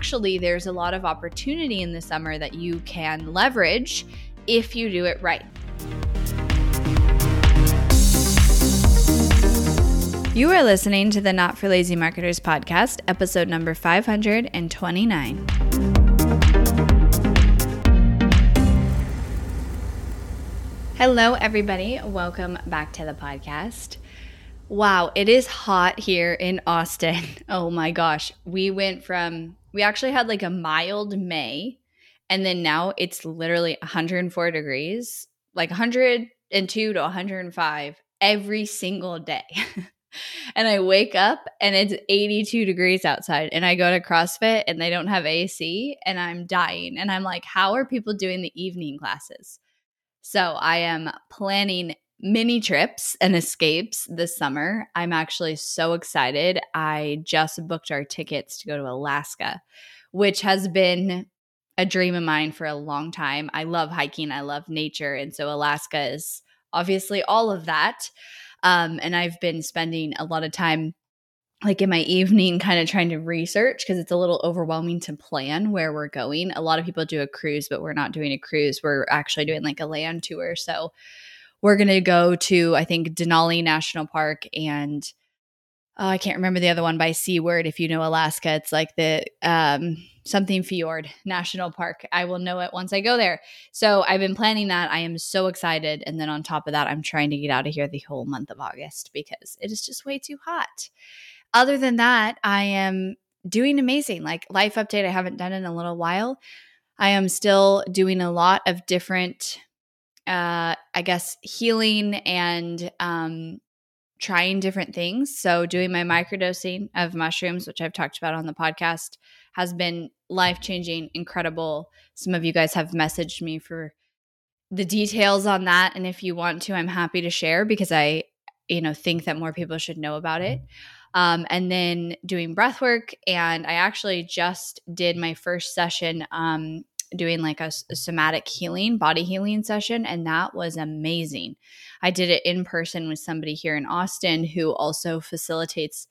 actually, there's a lot of opportunity in the summer that you can leverage if you do it right. You are listening to the Not for Lazy Marketers podcast, episode number 529. Hello, everybody. Welcome back to the podcast. Wow, it is hot here in Austin. Oh my gosh. We went from, we actually had like a mild May, and then now it's literally 104 degrees, like 102 to 105 every single day. and I wake up and it's 82 degrees outside, and I go to CrossFit and they don't have AC, and I'm dying. And I'm like, how are people doing the evening classes? So I am planning mini trips and escapes this summer. I'm actually so excited. I just booked our tickets to go to Alaska, which has been a dream of mine for a long time. I love hiking, I love nature. And so Alaska is obviously all of that. Um, and I've been spending a lot of time like in my evening kind of trying to research because it's a little overwhelming to plan where we're going. A lot of people do a cruise, but we're not doing a cruise. We're actually doing like a land tour. So we're going to go to, I think, Denali National Park and oh, I can't remember the other one by Seward. If you know Alaska, it's like the um, something fjord national park. I will know it once I go there. So I've been planning that. I am so excited. And then on top of that, I'm trying to get out of here the whole month of August because it is just way too hot. Other than that, I am doing amazing. Like life update, I haven't done in a little while. I am still doing a lot of different uh, I guess, healing and um, trying different things. So, doing my microdosing of mushrooms, which I've talked about on the podcast, has been life changing, incredible. Some of you guys have messaged me for the details on that. And if you want to, I'm happy to share because I, you know, think that more people should know about it. Um, and then doing breath work. And I actually just did my first session um, doing like a, a, somatic healing, body healing session, and that was amazing. I did it in person with somebody here in Austin who also facilitates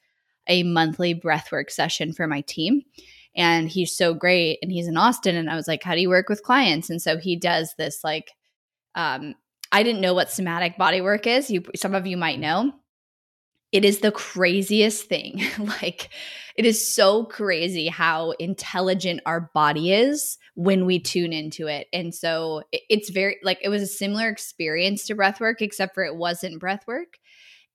a monthly breathwork session for my team. And he's so great. And he's in Austin. And I was like, How do you work with clients? And so he does this like, um, I didn't know what somatic body work is. You some of you might know it is the craziest thing. like, it is so crazy how intelligent our body is when we tune into it. And so it's very, like, it was a similar experience to breath work, except for it wasn't breath work.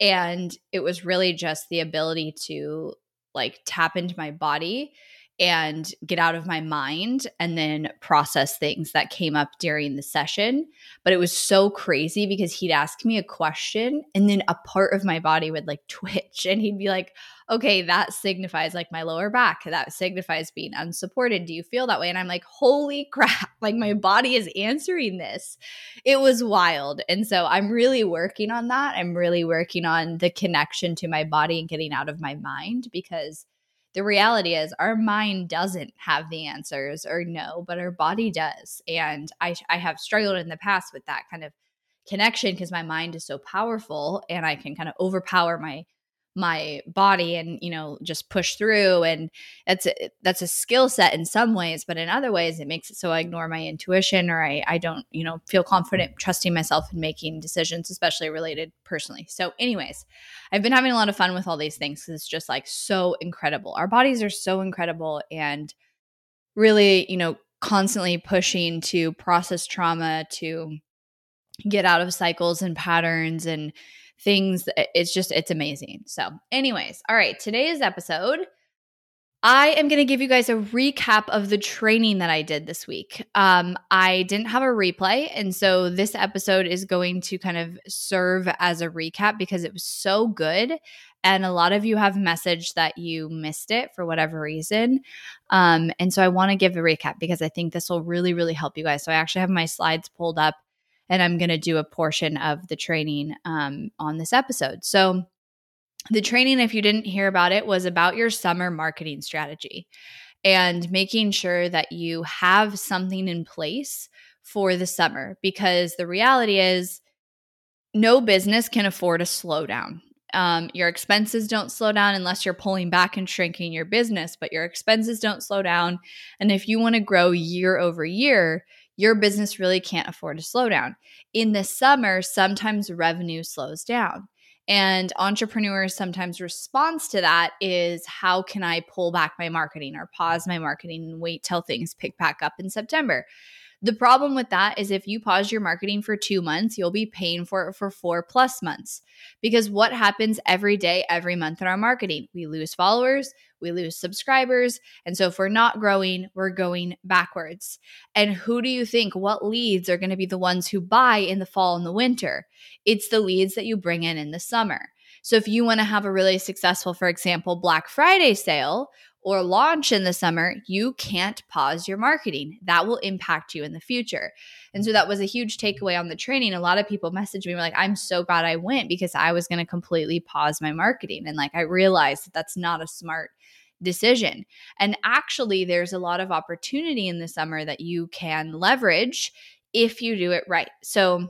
And it was really just the ability to, like, tap into my body and get out of my mind and then process things that came up during the session. But it was so crazy because he'd ask me a question and then a part of my body would like twitch and he'd be like, okay, that signifies like my lower back. That signifies being unsupported. Do you feel that way? And I'm like, holy crap, like my body is answering this. It was wild. And so I'm really working on that. I'm really working on the connection to my body and getting out of my mind because the reality is our mind doesn't have the answers or no, but our body does. And I, I have struggled in the past with that kind of connection because my mind is so powerful and I can kind of overpower my my body and you know just push through and that's a, that's a skill set in some ways but in other ways it makes it so i ignore my intuition or i i don't you know feel confident trusting myself in making decisions especially related personally. So anyways i've been having a lot of fun with all these things because it's just like so incredible. Our bodies are so incredible and really you know constantly pushing to process trauma to get out of cycles and patterns and things. It's just, it's amazing. So, anyways, all right, today's episode. I am going to give you guys a recap of the training that I did this week. Um, I didn't have a replay. And so this episode is going to kind of serve as a recap because it was so good. And a lot of you have messaged that you missed it for whatever reason. Um, and so I want to give a recap because I think this will really, really help you guys. So I actually have my slides pulled up and I'm going to do a portion of the training um, on this episode. So, the training, if you didn't hear about it, was about your summer marketing strategy and making sure that you have something in place for the summer because the reality is no business can afford a slowdown. Um, your expenses don't slow down unless you're pulling back and shrinking your business, but your expenses don't slow down. And if you want to grow year over year, your business really can't afford to slow down. In the summer, sometimes revenue slows down. And entrepreneurs sometimes response to that is how can I pull back my marketing or pause my marketing and wait till things pick back up in September? The problem with that is if you pause your marketing for two months, you'll be paying for it for four plus months. Because what happens every day, every month in our marketing? We lose followers, we lose subscribers. And so if we're not growing, we're going backwards. And who do you think, what leads are going to be the ones who buy in the fall and the winter? It's the leads that you bring in in the summer. So if you want to have a really successful, for example, Black Friday sale, or launch in the summer, you can't pause your marketing. That will impact you in the future. And so that was a huge takeaway on the training. A lot of people messaged me were like, I'm so glad I went because I was going to completely pause my marketing. And like I realized that that's not a smart decision. And actually, there's a lot of opportunity in the summer that you can leverage if you do it right. So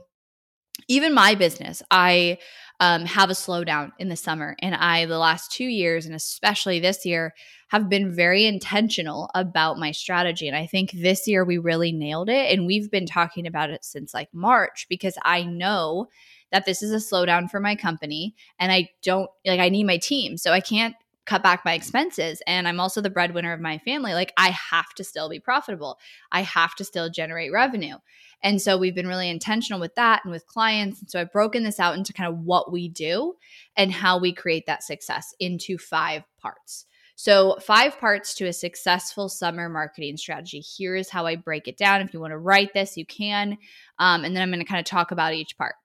even my business, I um, have a slowdown in the summer. And I, the last two years, and especially this year, have been very intentional about my strategy. And I think this year we really nailed it. And we've been talking about it since like March because I know that this is a slowdown for my company and I don't like, I need my team. So I can't cut back my expenses and I'm also the breadwinner of my family, like I have to still be profitable. I have to still generate revenue. And so we've been really intentional with that and with clients. And so I've broken this out into kind of what we do and how we create that success into five parts. So, five parts to a successful summer marketing strategy. Here is how I break it down. If you want to write this, you can. Um, and then I'm going to kind of talk about each part.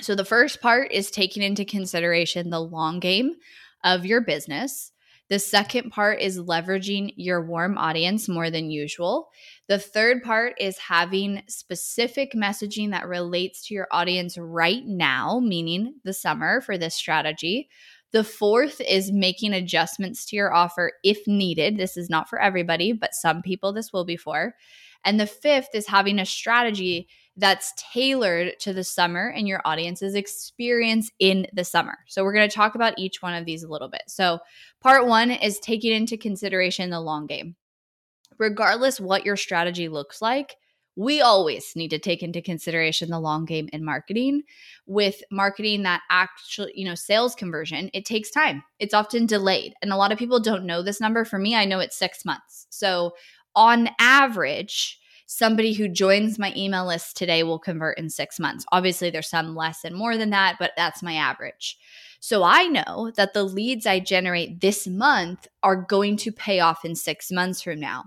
So, the first part is taking into consideration the long game of your business. The second part is leveraging your warm audience more than usual. The third part is having specific messaging that relates to your audience right now, meaning the summer for this strategy. The fourth is making adjustments to your offer if needed. This is not for everybody, but some people this will be for. And the fifth is having a strategy that's tailored to the summer and your audience's experience in the summer. So, we're going to talk about each one of these a little bit. So, part one is taking into consideration the long game. Regardless what your strategy looks like, we always need to take into consideration the long game in marketing with marketing that actually you know sales conversion it takes time it's often delayed and a lot of people don't know this number for me i know it's six months so on average somebody who joins my email list today will convert in six months. Obviously, there's some less and more than that, but that's my average. So I know that the leads I generate this month are going to pay off in six months from now.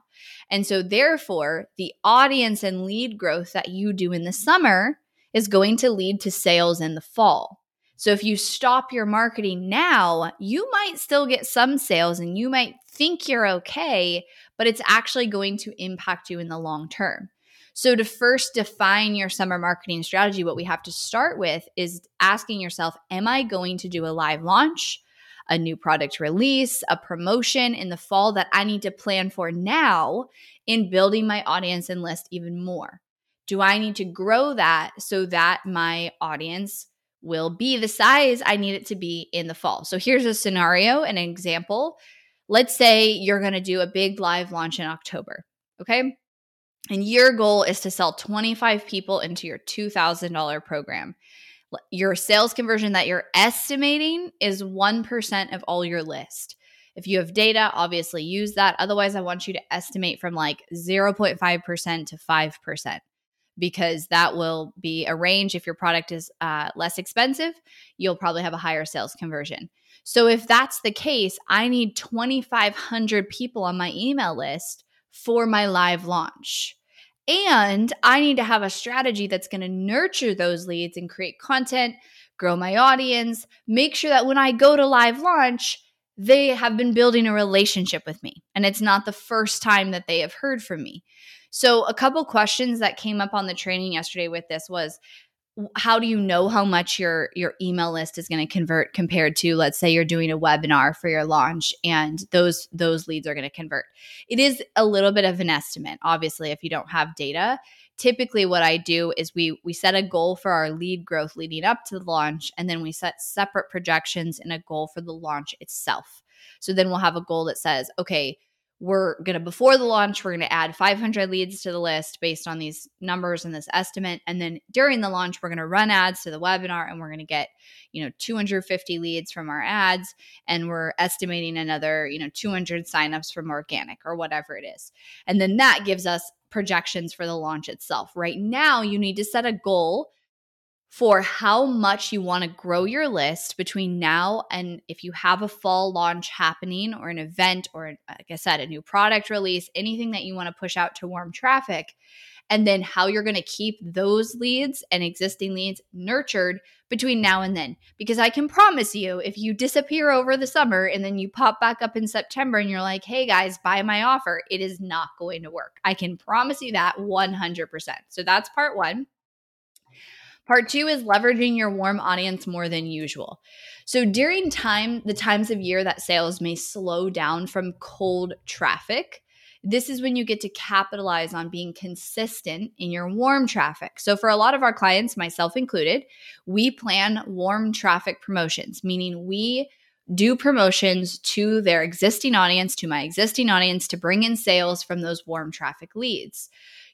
And so, therefore, the audience and lead growth that you do in the summer is going to lead to sales in the fall. So, if you stop your marketing now, you might still get some sales and you might think you're okay, but it's actually going to impact you in the long term. So, to first define your summer marketing strategy, what we have to start with is asking yourself Am I going to do a live launch, a new product release, a promotion in the fall that I need to plan for now in building my audience and list even more? Do I need to grow that so that my audience will be the size I need it to be in the fall? So, here's a scenario, an example let's say you're going to do a big live launch in October, okay? And your goal is to sell 25 people into your $2,000 program. Your sales conversion that you're estimating is 1% of all your list. If you have data, obviously use that. Otherwise, I want you to estimate from like 0.5% to 5% because that will be a range. If your product is uh, less expensive, you'll probably have a higher sales conversion. So if that's the case, I need 2,500 people on my email list for my live launch. And I need to have a strategy that's going to nurture those leads and create content, grow my audience, make sure that when I go to live launch, they have been building a relationship with me. And it's not the first time that they have heard from me. So, a couple questions that came up on the training yesterday with this was how do you know how much your your email list is going to convert compared to let's say you're doing a webinar for your launch and those those leads are going to convert? It is a little bit of an estimate obviously if you don't have data. Typically what i do is we we set a goal for our lead growth leading up to the launch and then we set separate projections and a goal for the launch itself. So then we'll have a goal that says okay we're going to before the launch we're going to add 500 leads to the list based on these numbers and this estimate. And then during the launch we're going to run ads to the webinar and we're going to get you know 250 leads from our ads. And we're estimating another you know 200 signups from organic or whatever it is. And then that gives us projections for the launch itself. Right now you need to set a goal for how much you want to grow your list between now and if you have a fall launch happening or an event or like I said a new product release anything that you want to push out to warm traffic and then how you're going to keep those leads and existing leads nurtured between now and then. Because I can promise you if you disappear over the summer and then you pop back up in September and you're like hey guys buy my offer it is not going to work. I can promise you that 100% so that's part 1 Part two is leveraging your warm audience more than usual. So during time, the times of year that sales may slow down from cold traffic, this is when you get to capitalize on being consistent in your warm traffic. So, for a lot of our clients, myself included, we plan warm traffic promotions, meaning we do promotions to their existing audience, to my existing audience, to bring in sales from those warm traffic leads.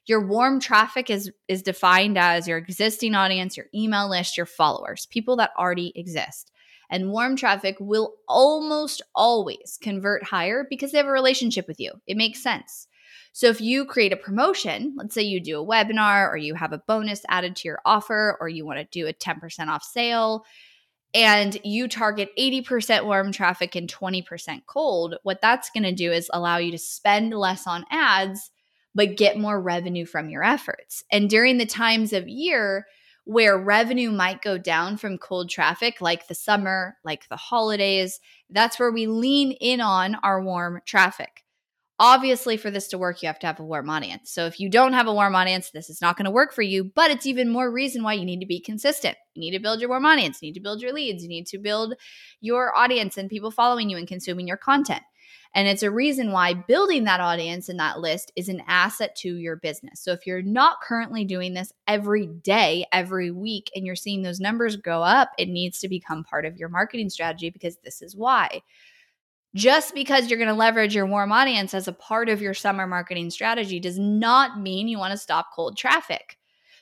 Your warm traffic is is defined as your existing audience, your email list, your followers, people that already exist. And warm traffic will almost always convert higher because they have a relationship with you. It makes sense. So if you create a promotion, let's say you do a webinar or you have a bonus added to your offer or you want to do a 10% off sale, and you target 80% warm traffic and 20% cold, what that's going to do is allow you to spend less on ads but get more revenue from your efforts. And during the times of year where revenue might go down from cold traffic, like the summer, like the holidays, that's where we lean in on our warm traffic. Obviously, for this to work, you have to have a warm audience. So, if you don't have a warm audience, this is not going to work for you, but it's even more reason why you need to be consistent. You need to build your warm audience, you need to build your leads, you need to build your audience and people following you and consuming your content. And it's a reason why building that audience and that list is an asset to your business. So if you're not currently doing this every day, every week, and you're seeing those numbers go up, it needs to become part of your marketing strategy because this is why. Just because you're going to leverage your warm audience as a part of your summer marketing strategy does not mean you want to stop cold traffic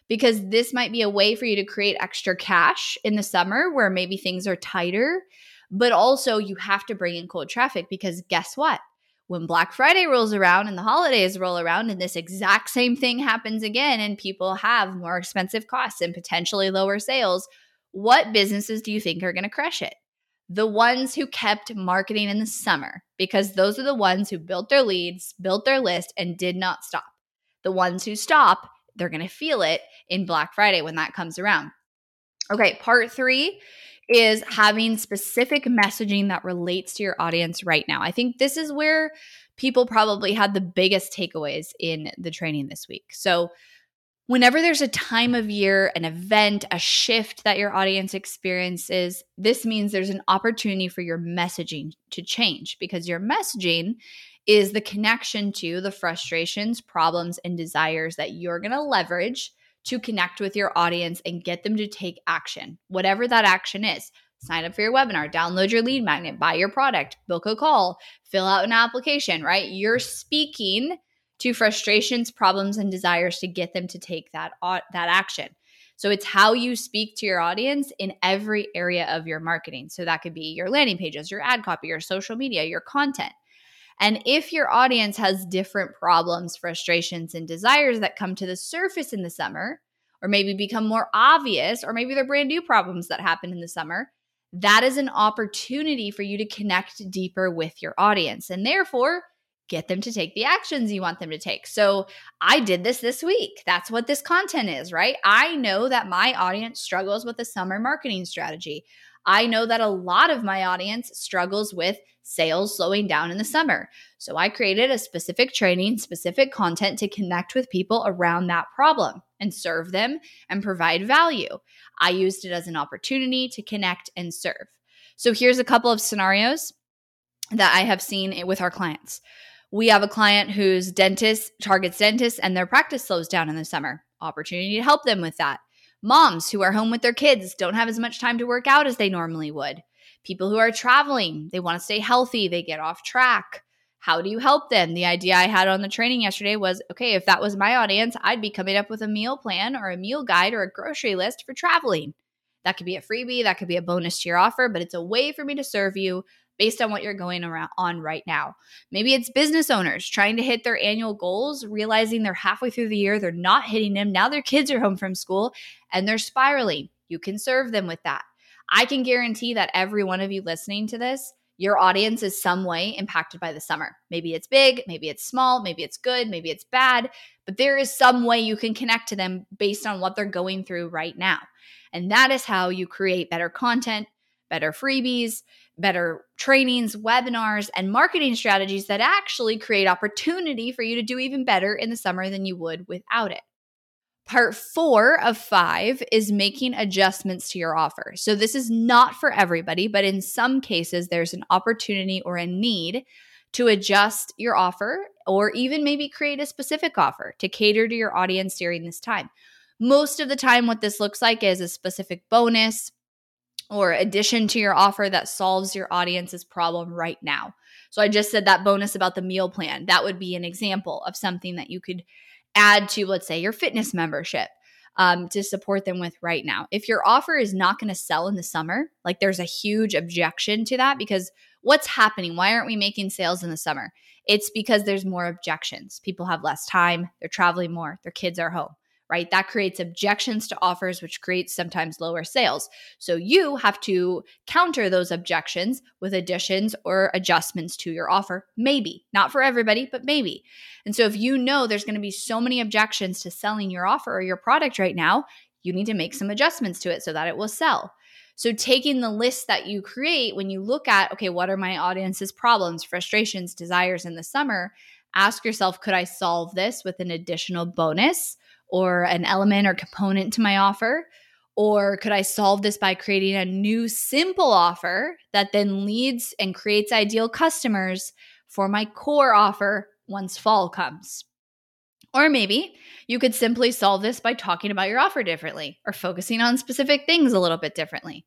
because this might be a way for you to create extra cash in the summer where maybe things are tighter but also, you have to bring in cold traffic because guess what? When Black Friday rolls around and the holidays roll around, and this exact same thing happens again, and people have more expensive costs and potentially lower sales, what businesses do you think are going to crush it? The ones who kept marketing in the summer, because those are the ones who built their leads, built their list, and did not stop. The ones who stop, they're going to feel it in Black Friday when that comes around. Okay, part three is having specific messaging that relates to your audience right now. I think this is where people probably had the biggest takeaways in the training this week. So, whenever there's a time of year, an event, a shift that your audience experiences, this means there's an opportunity for your messaging to change because your messaging is the connection to the frustrations, problems, and desires that you're going to leverage to connect with your audience and get them to take action, whatever that action is. Sign up for your webinar, download your lead magnet, buy your product, book a call, fill out an application, right? You're speaking to frustrations, problems, and desires to get them to take that, that action. So it's how you speak to your audience in every area of your marketing. So that could be your landing pages, your ad copy, your social media, your content. And if your audience has different problems, frustrations, and desires that come to the surface in the summer, or maybe become more obvious, or maybe they're brand new problems that happen in the summer, that is an opportunity for you to connect deeper with your audience and therefore get them to take the actions you want them to take. So I did this this week. That's what this content is, right? I know that my audience struggles with a summer marketing strategy. I know that a lot of my audience struggles with sales slowing down in the summer. So I created a specific training, specific content to connect with people around that problem and serve them and provide value. I used it as an opportunity to connect and serve. So here's a couple of scenarios that I have seen with our clients. We have a client whose dentist targets dentists and their practice slows down in the summer. Opportunity to help them with that. Moms who are home with their kids don't have as much time to work out as they normally would. People who are traveling, they want to stay healthy, they get off track. How do you help them? The idea I had on the training yesterday was okay, if that was my audience, I'd be coming up with a meal plan or a meal guide or a grocery list for traveling. That could be a freebie, that could be a bonus to your offer, but it's a way for me to serve you based on what you're going around on right now. Maybe it's business owners trying to hit their annual goals, realizing they're halfway through the year, they're not hitting them. Now their kids are home from school and they're spiraling. You can serve them with that. I can guarantee that every one of you listening to this, your audience is some way impacted by the summer. Maybe it's big, maybe it's small, maybe it's good, maybe it's bad, but there is some way you can connect to them based on what they're going through right now. And that is how you create better content, better freebies, better trainings, webinars, and marketing strategies that actually create opportunity for you to do even better in the summer than you would without it. Part four of five is making adjustments to your offer. So, this is not for everybody, but in some cases, there's an opportunity or a need to adjust your offer or even maybe create a specific offer to cater to your audience during this time. Most of the time, what this looks like is a specific bonus, or addition to your offer that solves your audience's problem right now. So I just said that bonus about the meal plan. That would be an example of something that you could add to, let's say, your fitness membership um, to support them with right now. If your offer is not going to sell in the summer, like there's a huge objection to that because what's happening? Why aren't we making sales in the summer? It's because there's more objections. People have less time, they're traveling more, their kids are home right? That creates objections to offers, which creates sometimes lower sales. So you have to counter those objections with additions or adjustments to your offer. Maybe, not for everybody, but maybe. And so if you know there's going to be so many objections to selling your offer or your product right now, you need to make some adjustments to it so that it will sell. So, taking the list that you create when you look at, okay, what are my audience's problems, frustrations, desires in the summer? Ask yourself, could I solve this with an additional bonus? Or an element or component to my offer? Or could I solve this by creating a new simple offer that then leads and creates ideal customers for my core offer once fall comes? Or maybe you could simply solve this by talking about your offer differently or focusing on specific things a little bit differently.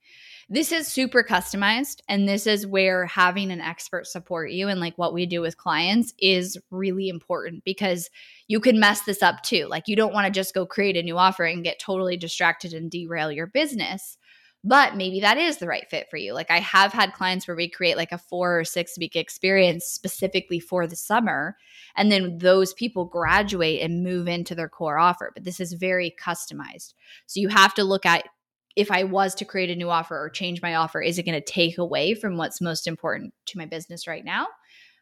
This is super customized, and this is where having an expert support you and like what we do with clients is really important because you can mess this up too. Like, you don't want to just go create a new offer and get totally distracted and derail your business. But maybe that is the right fit for you. Like, I have had clients where we create like a four or six week experience specifically for the summer. And then those people graduate and move into their core offer. But this is very customized. So you have to look at if I was to create a new offer or change my offer, is it going to take away from what's most important to my business right now?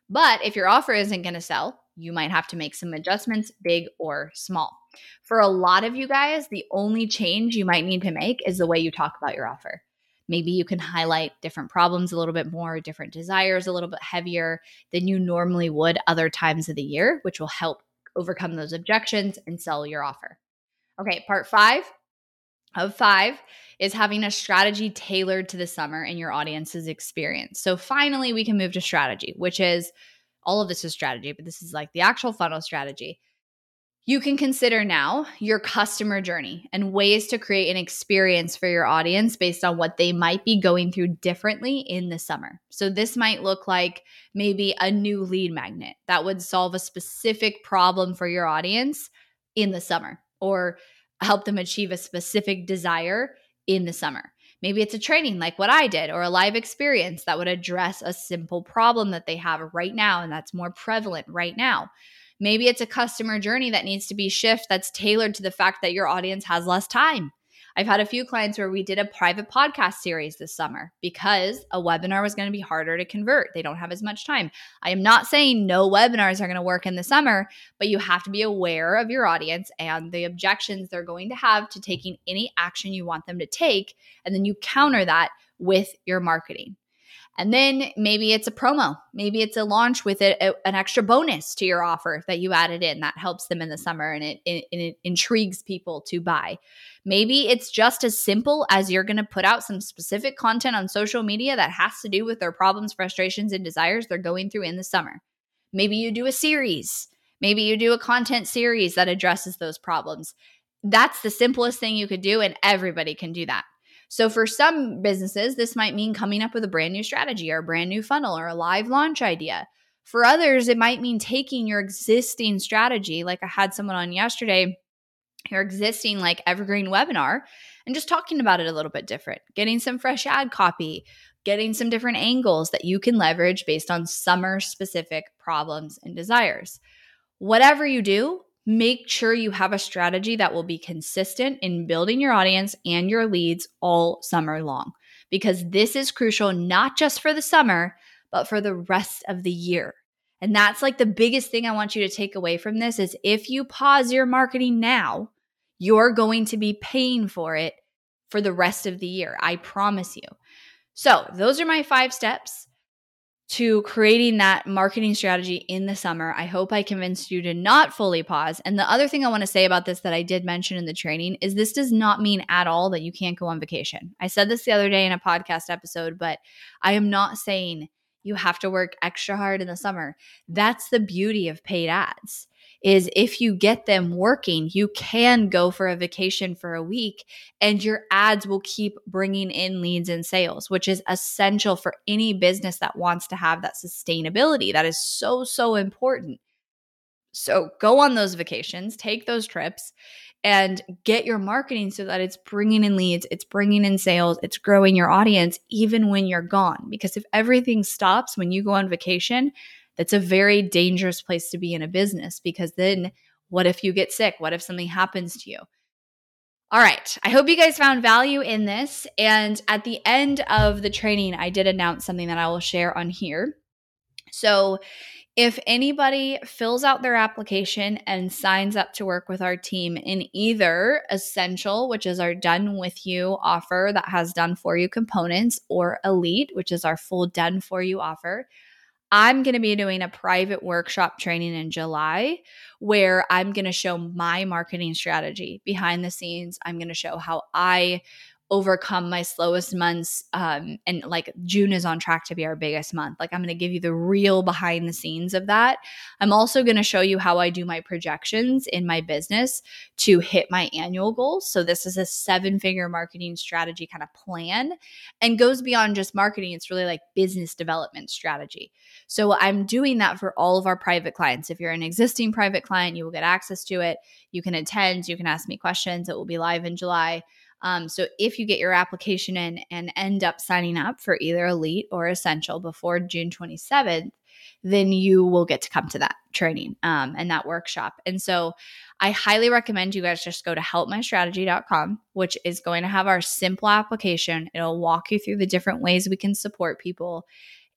But if your offer isn't going to sell, you might have to make some adjustments, big or small. For a lot of you guys, the only change you might need to make is the way you talk about your offer. Maybe you can highlight different problems a little bit more, different desires a little bit heavier than you normally would other times of the year, which will help overcome those objections and sell your offer. Okay, part five of five is having a strategy tailored to the summer and your audience's experience. So finally, we can move to strategy, which is all of this is strategy, but this is like the actual funnel strategy. You can consider now your customer journey and ways to create an experience for your audience based on what they might be going through differently in the summer. So, this might look like maybe a new lead magnet that would solve a specific problem for your audience in the summer, or help them achieve a specific desire in the summer. Maybe it's a training like what I did or a live experience that would address a simple problem that they have right now and that's more prevalent right now. Maybe it's a customer journey that needs to be shift that's tailored to the fact that your audience has less time. I've had a few clients where we did a private podcast series this summer because a webinar was going to be harder to convert. They don't have as much time. I am not saying no webinars are going to work in the summer, but you have to be aware of your audience and the objections they're going to have to taking any action you want them to take. And then you counter that with your marketing. And then maybe it's a promo. Maybe it's a launch with a, a, an extra bonus to your offer that you added in that helps them in the summer and it, it, it intrigues people to buy. Maybe it's just as simple as you're going to put out some specific content on social media that has to do with their problems, frustrations, and desires they're going through in the summer. Maybe you do a series. Maybe you do a content series that addresses those problems. That's the simplest thing you could do, and everybody can do that. So, for some businesses, this might mean coming up with a brand new strategy or a brand new funnel or a live launch idea. For others, it might mean taking your existing strategy, like I had someone on yesterday, your existing like evergreen webinar, and just talking about it a little bit different, getting some fresh ad copy, getting some different angles that you can leverage based on summer specific problems and desires. Whatever you do, make sure you have a strategy that will be consistent in building your audience and your leads all summer long because this is crucial not just for the summer but for the rest of the year. And that's like the biggest thing i want you to take away from this is if you pause your marketing now you're going to be paying for it for the rest of the year. I promise you. So those are my five steps to creating that marketing strategy in the summer. I hope I convinced you to not fully pause. And the other thing I want to say about this that I did mention in the training is this does not mean at all that you can't go on vacation. I said this the other day in a podcast episode, but I am not saying you have to work extra hard in the summer. That's the beauty of paid ads is if you get them working, you can go for a vacation for a week and your ads will keep bringing in leads and sales, which is essential for any business that wants to have that sustainability. That is so, so important. So go on those vacations, take those trips, and get your marketing so that it's bringing in leads, it's bringing in sales, it's growing your audience even when you're gone. Because if everything stops when you go on vacation, that's a very dangerous place to be in a business because then what if you get sick? What if something happens to you? All right. I hope you guys found value in this. And at the end of the training, I did announce something that I will share on here. So, if anybody fills out their application and signs up to work with our team in either Essential, which is our done with you offer that has done for you components, or Elite, which is our full done for you offer, I'm going to be doing a private workshop training in July where I'm going to show my marketing strategy behind the scenes. I'm going to show how I overcome my slowest months um, and like june is on track to be our biggest month. Like i'm going to give you the real behind the scenes of that. I'm also going to show you how i do my projections in my business to hit my annual goals. So this is a seven figure marketing strategy kind of plan and goes beyond just marketing it's really like business development strategy. So i'm doing that for all of our private clients. If you're an existing private client you will get access to it. You can attend you can ask me questions it will be live in july um, so if you get your application in and end up signing up for either Elite or Essential before June 27th, then you will get to come to that training um, and that workshop. And so I highly recommend you guys just go to helpmystrategy.com, which is going to have our simple application. It'll walk you through the different ways we can support people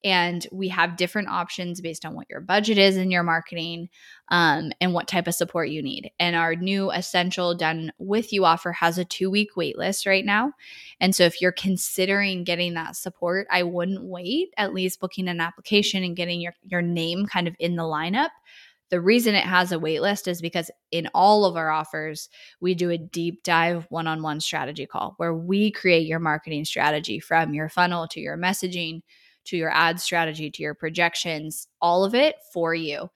and we have different options based on what your budget is in your marketing um, and what type of support you need. And our new essential done with you offer has a two week wait list right now. And so if you're considering getting that support i wouldn't wait at least booking an application and getting your, your name kind of in the lineup. The reason it has a wait list is because in all of our offers, we do a deep dive one on one strategy call where we create your marketing strategy from your funnel to your messaging to your ad strategy to your projections, all of it for you,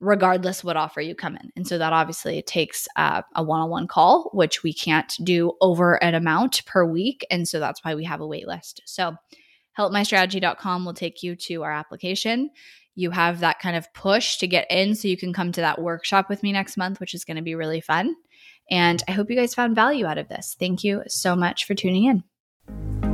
regardless what offer you come in. And so that obviously takes uh, a one on one call, which we can't do over an amount per week. And so that's why we have a wait list. So helpmystrategy.com will take you to our application. You have that kind of push to get in so you can come to that workshop with me next month, which is going to be really fun. And I hope you guys found value out of this. Thank you so much for tuning in.